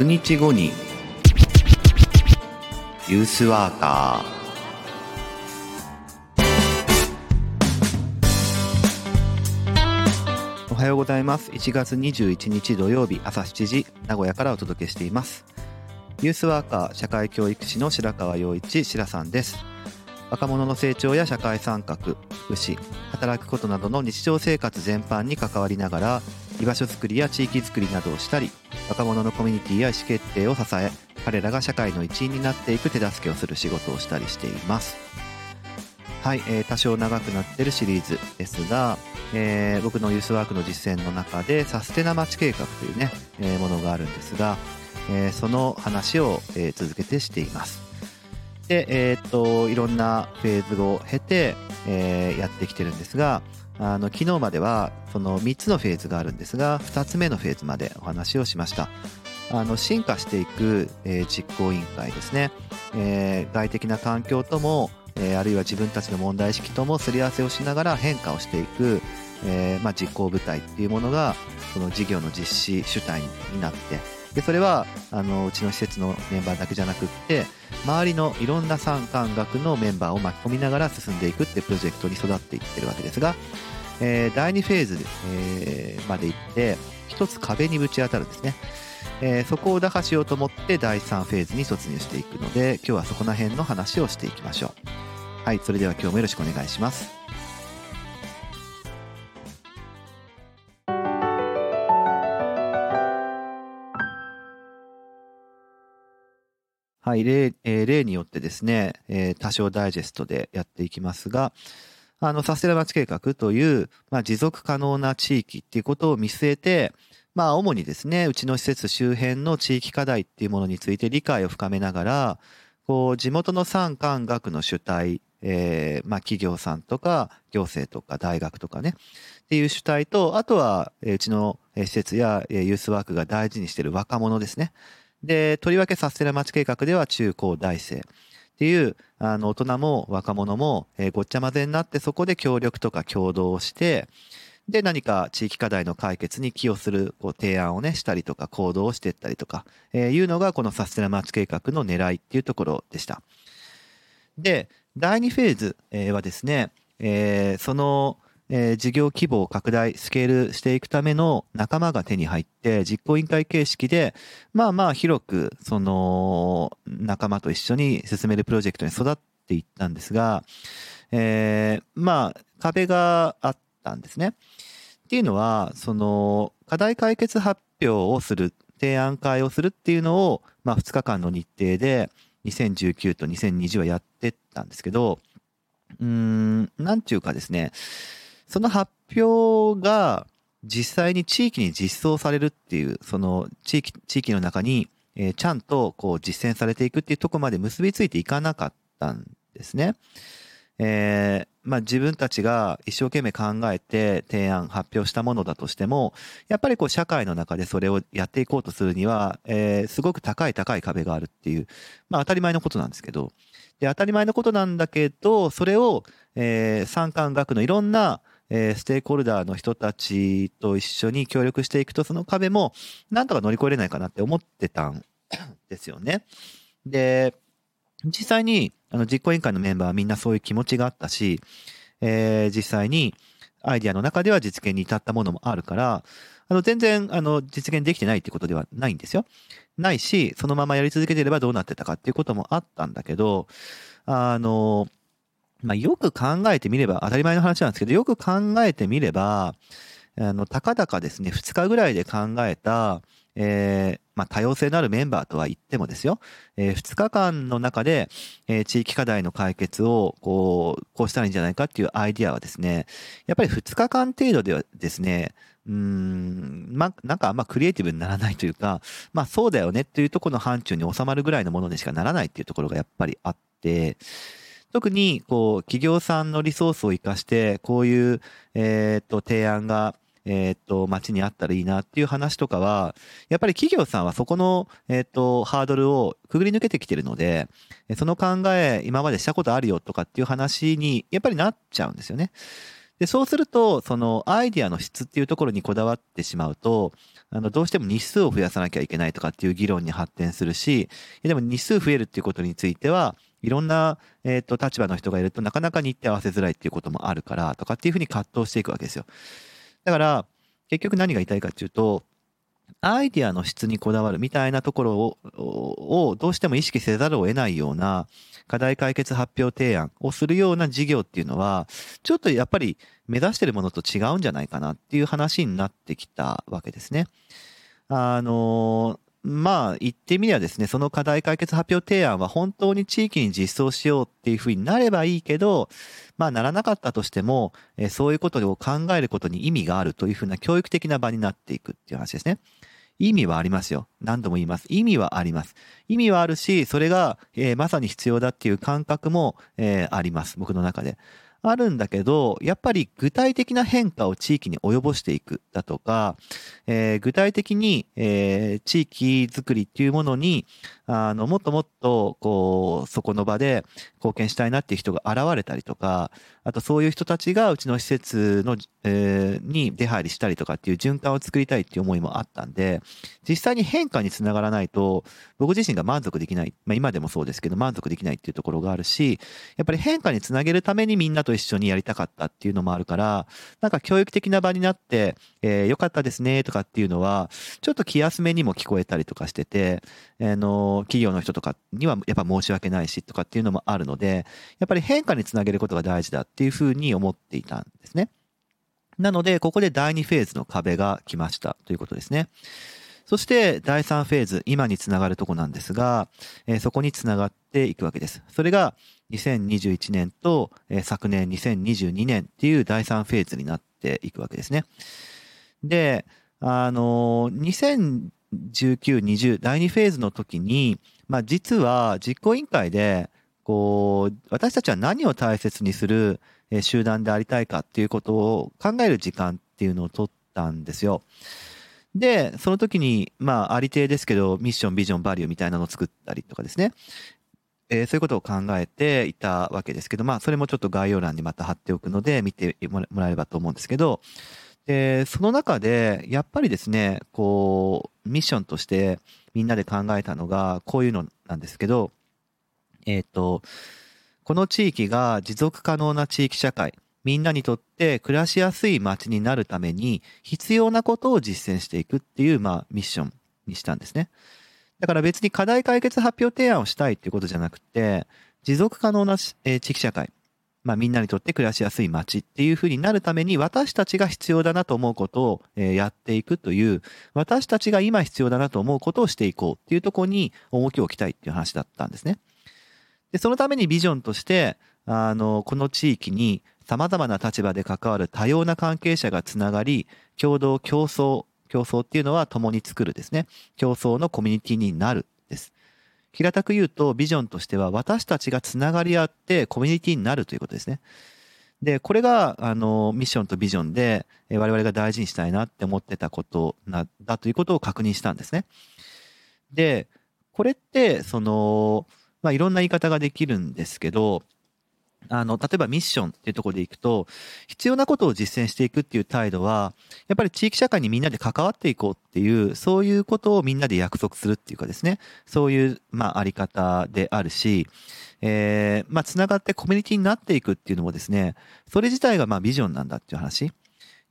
100日後にユースワーカー。おはようございます。1月21日土曜日朝7時名古屋からお届けしています。ユースワーカー社会教育士の白川陽一白さんです。若者の成長や社会参画福祉働くことなどの日常生活全般に関わりながら居場所づくりや地域づくりなどをしたり若者のコミュニティや意思決定を支え彼らが社会の一員になっていく手助けをする仕事をしたりしています。はい、えー、多少長くなってるシリーズですが、えー、僕のユースワークの実践の中でサステナ町計画というね、えー、ものがあるんですが、えー、その話を、えー、続けてしています。で、えー、っといろんなフェーズを経て、えー、やってきてるんですがあの昨日まではその3つのフェーズがあるんですが2つ目のフェーズまでお話をしました。あの進化していく、えー、実行委員会ですね、えー、外的な環境とも、え、あるいは自分たちの問題意識ともすり合わせをしながら変化をしていく、えまあ、実行部隊っていうものがその事業の実施主体になってでそれはあのうちの施設のメンバーだけじゃなくって周りのいろんな産官学のメンバーを巻き込みながら進んでいくってプロジェクトに育っていってるわけですがえー、第2フェーズ、えー、まで行って、一つ壁にぶち当たるんですね。えー、そこを打破しようと思って第3フェーズに突入していくので、今日はそこら辺の話をしていきましょう。はい、それでは今日もよろしくお願いします。はい、例、えー、例によってですね、えー、多少ダイジェストでやっていきますが、あの、サステナ町計画という、まあ、持続可能な地域っていうことを見据えて、まあ、主にですね、うちの施設周辺の地域課題っていうものについて理解を深めながら、こう、地元の産官学の主体、えー、まあ、企業さんとか、行政とか、大学とかね、っていう主体と、あとは、うちの施設やユースワークが大事にしている若者ですね。で、とりわけサステナ町計画では中高大生。っていう、あの、大人も若者も、えー、ごっちゃ混ぜになってそこで協力とか共同をして、で、何か地域課題の解決に寄与するこう提案をね、したりとか行動をしていったりとか、えー、いうのがこのサステナマッチ計画の狙いっていうところでした。で、第2フェーズはですね、えー、その、えー、事業規模を拡大、スケールしていくための仲間が手に入って、実行委員会形式で、まあまあ広く、その、仲間と一緒に進めるプロジェクトに育っていったんですが、えー、まあ、壁があったんですね。っていうのは、その、課題解決発表をする、提案会をするっていうのを、まあ2日間の日程で、2019と2020はやってったんですけど、うーん、なんていうかですね、その発表が実際に地域に実装されるっていう、その地域、地域の中に、えー、ちゃんとこう実践されていくっていうとこまで結びついていかなかったんですね。えー、まあ自分たちが一生懸命考えて提案、発表したものだとしても、やっぱりこう社会の中でそれをやっていこうとするには、えー、すごく高い高い壁があるっていう、まあ当たり前のことなんですけど、で、当たり前のことなんだけど、それを、えー、三官学のいろんな、えー、ステークホルダーの人たちと一緒に協力していくと、その壁もなんとか乗り越えれないかなって思ってたんですよね。で、実際にあの実行委員会のメンバーはみんなそういう気持ちがあったし、えー、実際にアイディアの中では実現に至ったものもあるから、あの全然あの実現できてないってことではないんですよ。ないし、そのままやり続けていればどうなってたかっていうこともあったんだけど、あの、まあ、よく考えてみれば、当たり前の話なんですけど、よく考えてみれば、あの、たかだかですね、2日ぐらいで考えた、えー、まあ、多様性のあるメンバーとは言ってもですよ、えー、2日間の中で、えー、地域課題の解決を、こう、こうしたらいいんじゃないかっていうアイディアはですね、やっぱり2日間程度ではですね、うん、ま、なんかあんまクリエイティブにならないというか、まあそうだよねっていうところの範疇に収まるぐらいのものでしかならないっていうところがやっぱりあって、特に、こう、企業さんのリソースを活かして、こういう、えっ、と、提案が、えっ、と、街にあったらいいなっていう話とかは、やっぱり企業さんはそこの、えっ、と、ハードルをくぐり抜けてきてるので、その考え、今までしたことあるよとかっていう話に、やっぱりなっちゃうんですよね。で、そうすると、そのアイディアの質っていうところにこだわってしまうと、あの、どうしても日数を増やさなきゃいけないとかっていう議論に発展するし、でも日数増えるっていうことについては、いろんな、えっ、と、立場の人がいるとなかなか日程合わせづらいっていうこともあるからとかっていうふうに葛藤していくわけですよ。だから、結局何が言いたいかっていうと、アイディアの質にこだわるみたいなところををどうしても意識せざるを得ないような課題解決発表提案をするような事業っていうのは、ちょっとやっぱり目指してるものと違うんじゃないかなっていう話になってきたわけですね。あの、まあ言ってみればですね、その課題解決発表提案は本当に地域に実装しようっていうふうになればいいけど、まあならなかったとしても、えそういうことを考えることに意味があるというふうな教育的な場になっていくっていう話ですね。意味はありますよ。何度も言います。意味はあります。意味はあるし、それが、えー、まさに必要だっていう感覚も、えー、あります。僕の中で。あるんだけど、やっぱり具体的な変化を地域に及ぼしていくだとか、えー、具体的に、えー、地域づくりっていうものに、あの、もっともっと、こう、そこの場で貢献したいなっていう人が現れたりとか、あとそういう人たちがうちの施設の、えー、に出入りしたりとかっていう循環を作りたいっていう思いもあったんで、実際に変化につながらないと、僕自身が満足できない、まあ今でもそうですけど満足できないっていうところがあるし、やっぱり変化につなげるためにみんなと一緒にやりたかったっていうのもあるから、なんか教育的な場になって、えー、よかったですねとかっていうのは、ちょっと気休めにも聞こえたりとかしてて、あ、えー、の、企業の人とかにはやっぱ申し訳ないしとかっていうのもあるので、やっぱり変化につなげることが大事だっていうふうに思っていたんですね。なので、ここで第2フェーズの壁が来ましたということですね。そして第3フェーズ、今につながるとこなんですが、えー、そこにつながっていくわけです。それが2021年と、えー、昨年2022年っていう第3フェーズになっていくわけですね。で、あのー、19、20、第2フェーズの時に、まあ実は実行委員会で、こう、私たちは何を大切にする集団でありたいかっていうことを考える時間っていうのを取ったんですよ。で、その時に、まあ、ありていですけど、ミッション、ビジョン、バリューみたいなのを作ったりとかですね。えー、そういうことを考えていたわけですけど、まあ、それもちょっと概要欄にまた貼っておくので、見てもらえればと思うんですけど、で、その中で、やっぱりですね、こう、ミッションとしてみんなで考えたのが、こういうのなんですけど、えっ、ー、と、この地域が持続可能な地域社会、みんなにとって暮らしやすい街になるために必要なことを実践していくっていう、まあ、ミッションにしたんですね。だから別に課題解決発表提案をしたいっていうことじゃなくて、持続可能な、え地域社会、まあ、みんなにとって暮らしやすい街っていうふうになるために私たちが必要だなと思うことを、やっていくという私たちが今必要だなと思うことをしていこうっていうところに重きを置きたいっていう話だったんですね。で、そのためにビジョンとして、あの、この地域に様々な立場で関わる多様な関係者がつながり、共同競争、競争っていうのは共に作るですね。競争のコミュニティになるです。平たく言うと、ビジョンとしては私たちがつながり合ってコミュニティになるということですね。で、これが、あの、ミッションとビジョンで、我々が大事にしたいなって思ってたことな、だということを確認したんですね。で、これって、その、まあ、いろんな言い方ができるんですけど、あの、例えばミッションっていうところでいくと、必要なことを実践していくっていう態度は、やっぱり地域社会にみんなで関わっていこうっていう、そういうことをみんなで約束するっていうかですね、そういう、まあ、あり方であるし、えー、まあ、つながってコミュニティになっていくっていうのもですね、それ自体がまあビジョンなんだっていう話。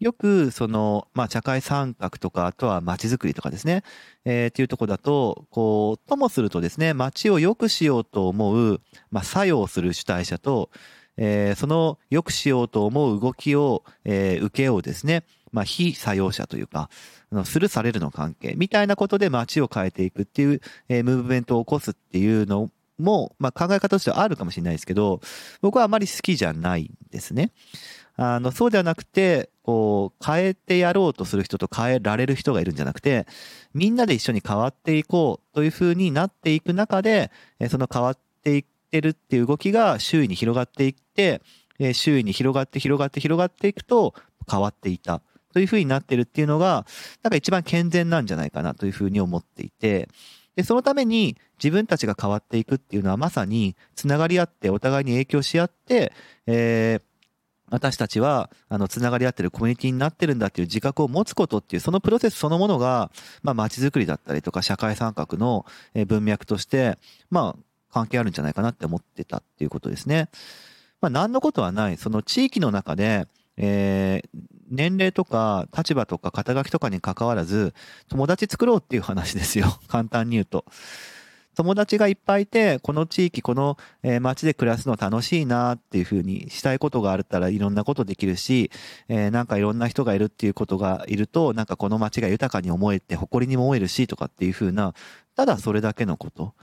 よく、その、まあ、社会参画とか、あとは街づくりとかですね、えー、っていうとこだと、こう、ともするとですね、街を良くしようと思う、まあ、作用する主体者と、えー、その良くしようと思う動きを、えー、受けようですね、まあ、非作用者というか、するされるの関係みたいなことで街を変えていくっていう、えー、ムーブメントを起こすっていうのも、まあ、考え方としてはあるかもしれないですけど、僕はあまり好きじゃないんですね。あの、そうではなくて、こう、変えてやろうとする人と変えられる人がいるんじゃなくて、みんなで一緒に変わっていこうというふうになっていく中で、その変わっていってるっていう動きが周囲に広がっていって、周囲に広がって広がって広がっていくと変わっていたというふうになってるっていうのが、なんか一番健全なんじゃないかなというふうに思っていて、で、そのために自分たちが変わっていくっていうのはまさにつながり合ってお互いに影響し合って、えー、私たちは、あの、つながり合ってるコミュニティになってるんだっていう自覚を持つことっていう、そのプロセスそのものが、まあ、街づくりだったりとか、社会参画の文脈として、まあ、関係あるんじゃないかなって思ってたっていうことですね。まあ、何のことはない、その地域の中で、えー、年齢とか立場とか肩書きとかに関わらず、友達作ろうっていう話ですよ。簡単に言うと。友達がいっぱいいて、この地域、この街で暮らすの楽しいなっていうふうにしたいことがあったらいろんなことできるし、えー、なんかいろんな人がいるっていうことがいると、なんかこの街が豊かに思えて誇りにも思えるしとかっていうふうな、ただそれだけのこと。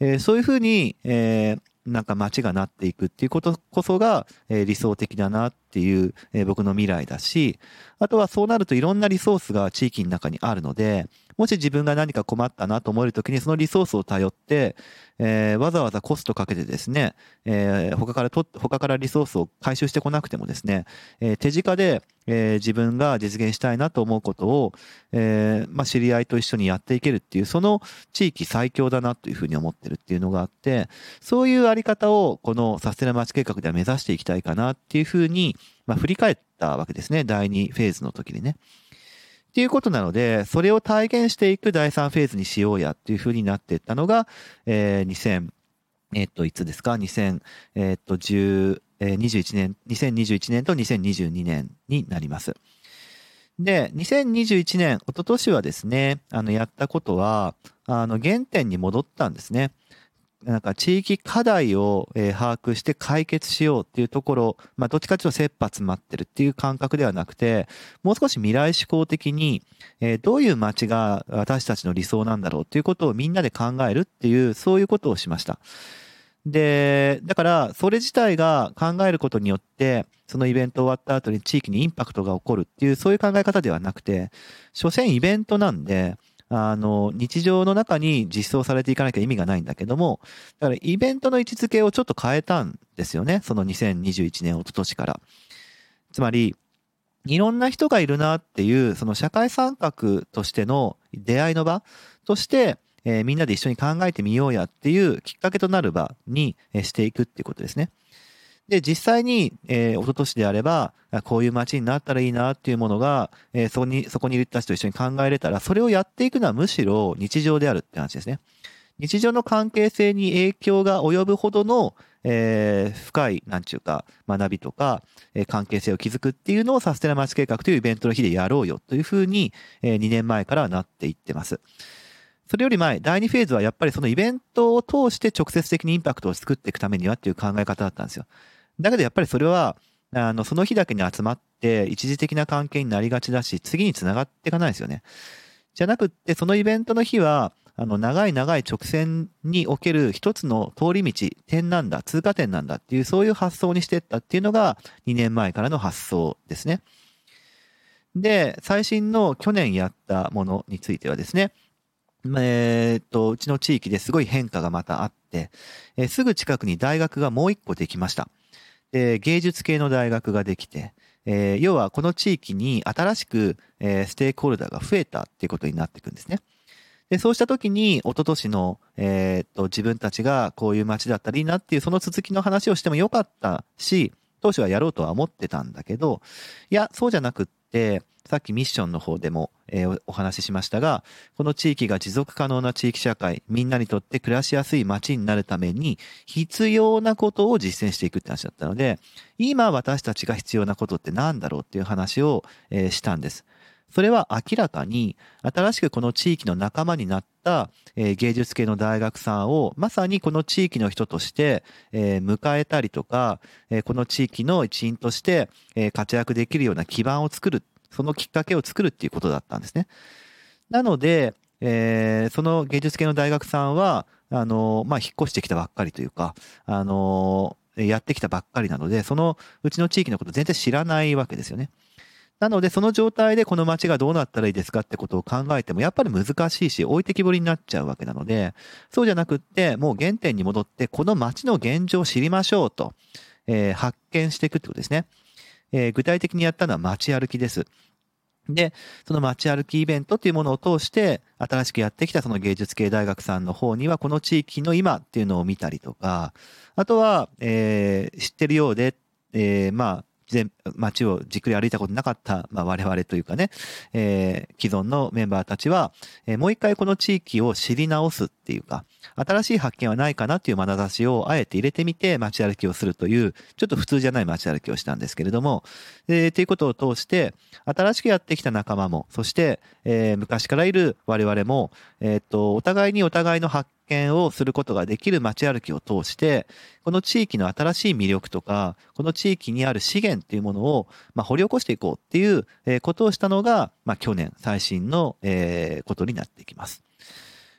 えー、そういうふうに、えー、なんか街がなっていくっていうことこそが、え、理想的だなっていう、え、僕の未来だし、あとはそうなるといろんなリソースが地域の中にあるので、もし自分が何か困ったなと思えるときにそのリソースを頼って、えー、わざわざコストかけてですね、えー、他からと、他からリソースを回収してこなくてもですね、えー、手近で、えー、自分が実現したいなと思うことを、えー、まあ、知り合いと一緒にやっていけるっていう、その地域最強だなというふうに思ってるっていうのがあって、そういうあり方をこのサステナ街計画では目指していきたいかなっていうふうに、まあ、振り返ったわけですね。第2フェーズの時にね。っていうことなので、それを体現していく第3フェーズにしようやっていうふうになっていったのが、えー、2000、えっと、いつですか ?2000、えっと、10、えー、21年、2021年と2022年になります。で、2021年、一昨年はですね、あの、やったことは、あの、原点に戻ったんですね。なんか地域課題を、え、把握して解決しようっていうところ、まあどっちかというと切羽詰まってるっていう感覚ではなくて、もう少し未来志向的に、え、どういう街が私たちの理想なんだろうっていうことをみんなで考えるっていう、そういうことをしました。で、だから、それ自体が考えることによって、そのイベント終わった後に地域にインパクトが起こるっていう、そういう考え方ではなくて、所詮イベントなんで、あの、日常の中に実装されていかなきゃ意味がないんだけども、だからイベントの位置づけをちょっと変えたんですよね。その2021年、一昨年から。つまり、いろんな人がいるなっていう、その社会参画としての出会いの場として、えー、みんなで一緒に考えてみようやっていうきっかけとなる場にしていくっていうことですね。で、実際に、えー、一昨年であれば、こういう街になったらいいなっていうものが、えー、そこに、そこにいる人たちと一緒に考えれたら、それをやっていくのはむしろ日常であるって話ですね。日常の関係性に影響が及ぶほどの、えー、深い、なんちゅうか、学びとか、えー、関係性を築くっていうのをサステナ街計画というイベントの日でやろうよというふうに、えー、2年前からなっていってます。それより前、第2フェーズはやっぱりそのイベントを通して直接的にインパクトを作っていくためにはっていう考え方だったんですよ。だけどやっぱりそれは、あの、その日だけに集まって一時的な関係になりがちだし、次につながっていかないですよね。じゃなくって、そのイベントの日は、あの、長い長い直線における一つの通り道、点なんだ、通過点なんだっていう、そういう発想にしていったっていうのが2年前からの発想ですね。で、最新の去年やったものについてはですね、えー、っと、うちの地域ですごい変化がまたあって、えー、すぐ近くに大学がもう一個できました。で、芸術系の大学ができて、えー、要はこの地域に新しく、えー、ステークホルダーが増えたっていうことになっていくんですね。で、そうした時に、一昨年の、えー、っと、自分たちがこういう街だったらいいなっていう、その続きの話をしてもよかったし、当初はやろうとは思ってたんだけど、いや、そうじゃなくって、さっきミッションの方でも、えー、お話ししましたが、この地域が持続可能な地域社会、みんなにとって暮らしやすい街になるために、必要なことを実践していくって話だったので、今私たちが必要なことって何だろうっていう話を、えー、したんです。それは明らかに新しくこの地域の仲間になった、芸術系の大学さんをまさにこの地域の人として、迎えたりとか、この地域の一員として、活躍できるような基盤を作る、そのきっかけを作るっていうことだったんですね。なので、その芸術系の大学さんは、あの、まあ、引っ越してきたばっかりというか、あの、やってきたばっかりなので、そのうちの地域のこと全然知らないわけですよね。なので、その状態でこの街がどうなったらいいですかってことを考えても、やっぱり難しいし、置いてきぼりになっちゃうわけなので、そうじゃなくって、もう原点に戻って、この街の現状を知りましょうと、えー、発見していくってことですね。えー、具体的にやったのは街歩きです。で、その街歩きイベントっていうものを通して、新しくやってきたその芸術系大学さんの方には、この地域の今っていうのを見たりとか、あとは、えー、知ってるようで、えー、まあ、全街をじっくり歩いたことなかった、まあ、我々というかね、えー、既存のメンバーたちは、えー、もう一回この地域を知り直すっていうか、新しい発見はないかなっていう眼差しをあえて入れてみて街歩きをするという、ちょっと普通じゃない街歩きをしたんですけれども、えー、ということを通して、新しくやってきた仲間も、そして、えー、昔からいる我々も、えっ、と、お互いにお互いの発見をすることができる街歩きを通して、この地域の新しい魅力とか、この地域にある資源っていうものを、まあ、掘り起こしていこうっていうことをしたのが、まあ、去年最新の、えことになっていきます。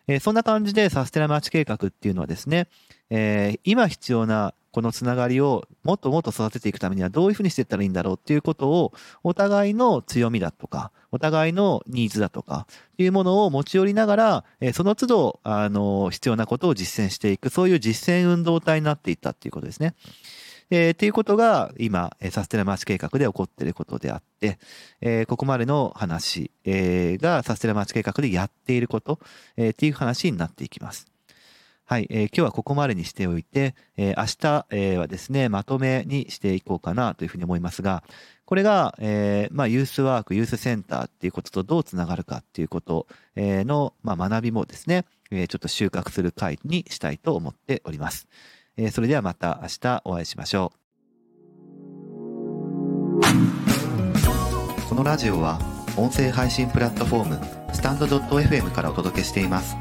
えそんな感じでサステナ街計画っていうのはですね、え今必要なこのつながりをもっともっと育てていくためにはどういうふうにしていったらいいんだろうっていうことをお互いの強みだとか、お互いのニーズだとかっていうものを持ち寄りながらえ、その都度、あの、必要なことを実践していく、そういう実践運動体になっていったっていうことですね。えー、っていうことが今、サステナマーチ計画で起こっていることであって、えー、ここまでの話、えー、がサステナマーチ計画でやっていること、えー、っていう話になっていきます。はい、えー、今日はここまでにしておいて、えー、明日、えー、はですね、まとめにしていこうかなというふうに思いますが、これが、えー、まあ、ユースワーク、ユースセンターっていうこととどうつながるかっていうことの、まあ、学びもですね、えー、ちょっと収穫する回にしたいと思っております。えー、それではまた明日お会いしましょう。このラジオは音声配信プラットフォームスタンド .fm からお届けしています。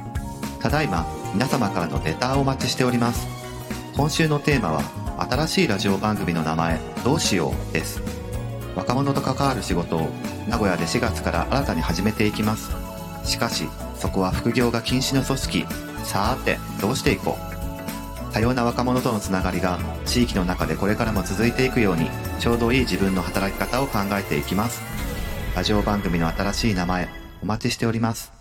ただいま皆様からのレターをお待ちしております。今週のテーマは新しいラジオ番組の名前どうしようです。若者と関わる仕事を名古屋で4月から新たに始めていきます。しかしそこは副業が禁止の組織。さーてどうしていこう多様な若者とのつながりが地域の中でこれからも続いていくようにちょうどいい自分の働き方を考えていきますラジオ番組の新しい名前お待ちしております